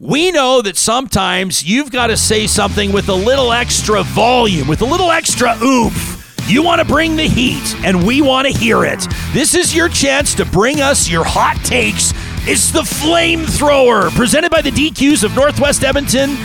We know that sometimes you've got to say something with a little extra volume, with a little extra oomph. You want to bring the heat, and we want to hear it. This is your chance to bring us your hot takes. It's the Flamethrower, presented by the DQs of Northwest Edmonton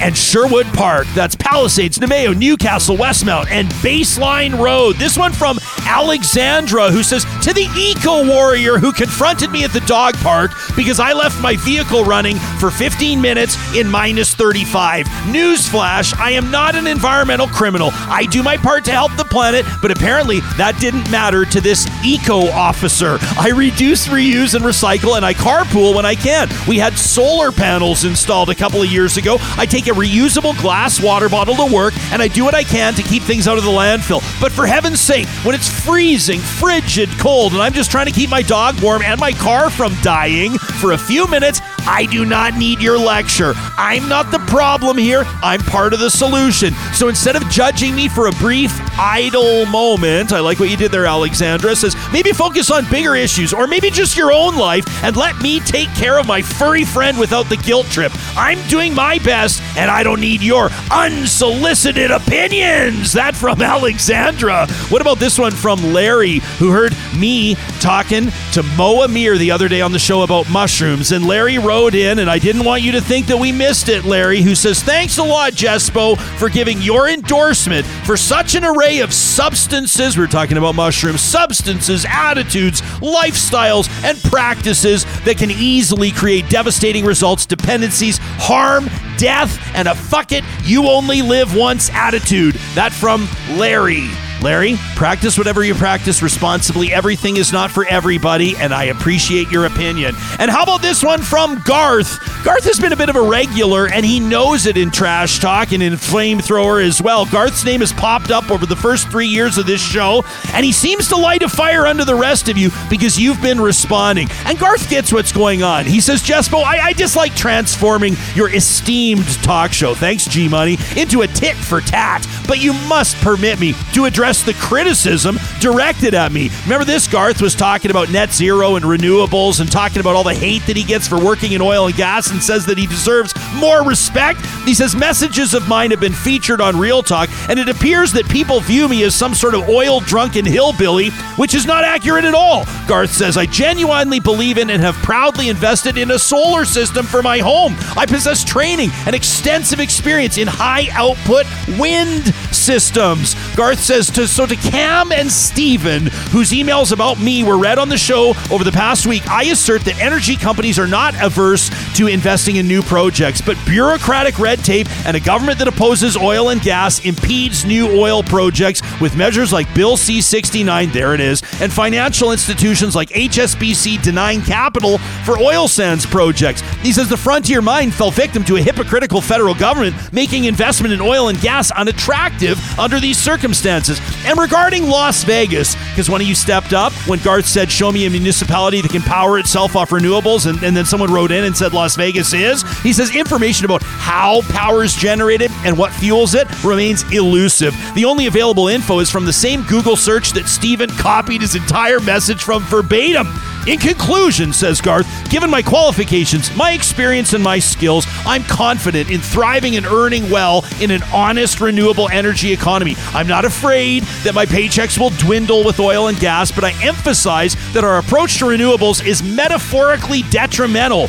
and Sherwood Park. That's Palisades, Namao, Newcastle, Westmount, and Baseline Road. This one from Alexandra, who says, To the eco warrior who confronted me at the dog park because I left my vehicle running for 15 minutes in minus 35. Newsflash, I am not an environmental criminal. I do my part to help the planet, but apparently that didn't matter to this eco officer. I reduce, reuse, and recycle, and I carpool when I can. We had solar panels installed a couple of years ago. I take a reusable glass water bottle to work, and I do what I can to keep things out of the landfill. But for heaven's sake, when it's freezing, frigid cold, and I'm just trying to keep my dog warm and my car from dying for a few minutes, I do not need your lecture. I'm not the problem here. I'm part of the solution. So instead of judging me for a brief, idle moment, I like what you did there, Alexandra, says maybe focus on bigger issues or maybe just your own life and let me take care of my furry friend without the guilt trip. I'm doing my best and I don't need your unsolicited opinions. That from Alexandra. What about this one from Larry, who heard me talking to Mo Amir the other day on the show about mushrooms? And Larry wrote in, and I didn't want you to think that we missed it, Larry, who says, Thanks a lot, Jespo, for giving your endorsement for such an array of substances. We we're talking about mushrooms, substances, attitudes, lifestyles, and practices that can easily create devastating results, dependencies, harm, death, and a fuck it, you only live once attitude. That from Larry. Larry, practice whatever you practice responsibly. Everything is not for everybody, and I appreciate your opinion. And how about this one from Garth? Garth has been a bit of a regular, and he knows it in Trash Talk and in Flamethrower as well. Garth's name has popped up over the first three years of this show, and he seems to light a fire under the rest of you because you've been responding. And Garth gets what's going on. He says, Jespo, I, I dislike transforming your esteemed talk show, thanks G Money, into a tit for tat, but you must permit me to address the criticism directed at me. Remember this? Garth was talking about net zero and renewables and talking about all the hate that he gets for working in oil and gas and says that he deserves more respect. He says messages of mine have been featured on Real Talk, and it appears that people view me as some sort of oil drunken hillbilly, which is not accurate at all. Garth says, I genuinely believe in and have proudly invested in a solar system for my home. I possess training and extensive experience in high output wind systems. Garth says, to, so to Cam and Steven, whose emails about me were read on the show over the past week, I assert that energy companies are not averse to investing in new projects, but bureaucratic red tape and a government that opposes oil and gas impedes new oil projects with measures like Bill C 69, there it is, and financial institutions like HSBC denying capital for oil sands projects. He says the frontier mine fell victim to a hypocritical federal government making investment in oil and gas unattractive under these circumstances. And regarding Las Vegas, because one of you stepped up when Garth said, Show me a municipality that can power itself off renewables, and, and then someone wrote in and said Las Vegas is. He says information about how power is generated and what fuels it remains elusive. The only available info is from the same Google search that Steven copied his entire message from verbatim. In conclusion, says Garth, given my qualifications, my experience, and my skills, I'm confident in thriving and earning well in an honest, renewable energy economy. I'm not afraid that my paychecks will dwindle with oil and gas, but I emphasize that our approach to renewables is metaphorically detrimental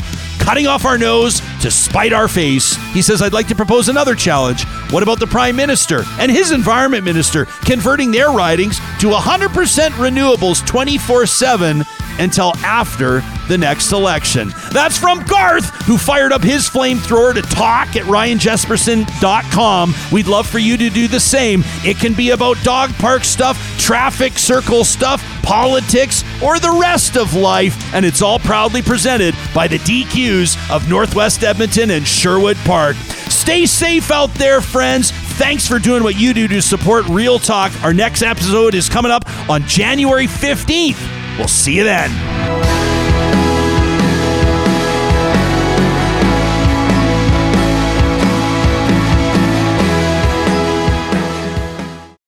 cutting off our nose to spite our face. He says, I'd like to propose another challenge. What about the Prime Minister and his Environment Minister converting their ridings to 100% renewables 24 7 until after the next election? That's from Garth, who fired up his flamethrower to talk at ryanjespersen.com. We'd love for you to do the same. It can be about dog park stuff, traffic circle stuff, politics, or the rest of life, and it's all proudly presented by the DQs of Northwest Edmonton and Sherwood Park. Stay safe out there, friends. Thanks for doing what you do to support Real Talk. Our next episode is coming up on January 15th. We'll see you then.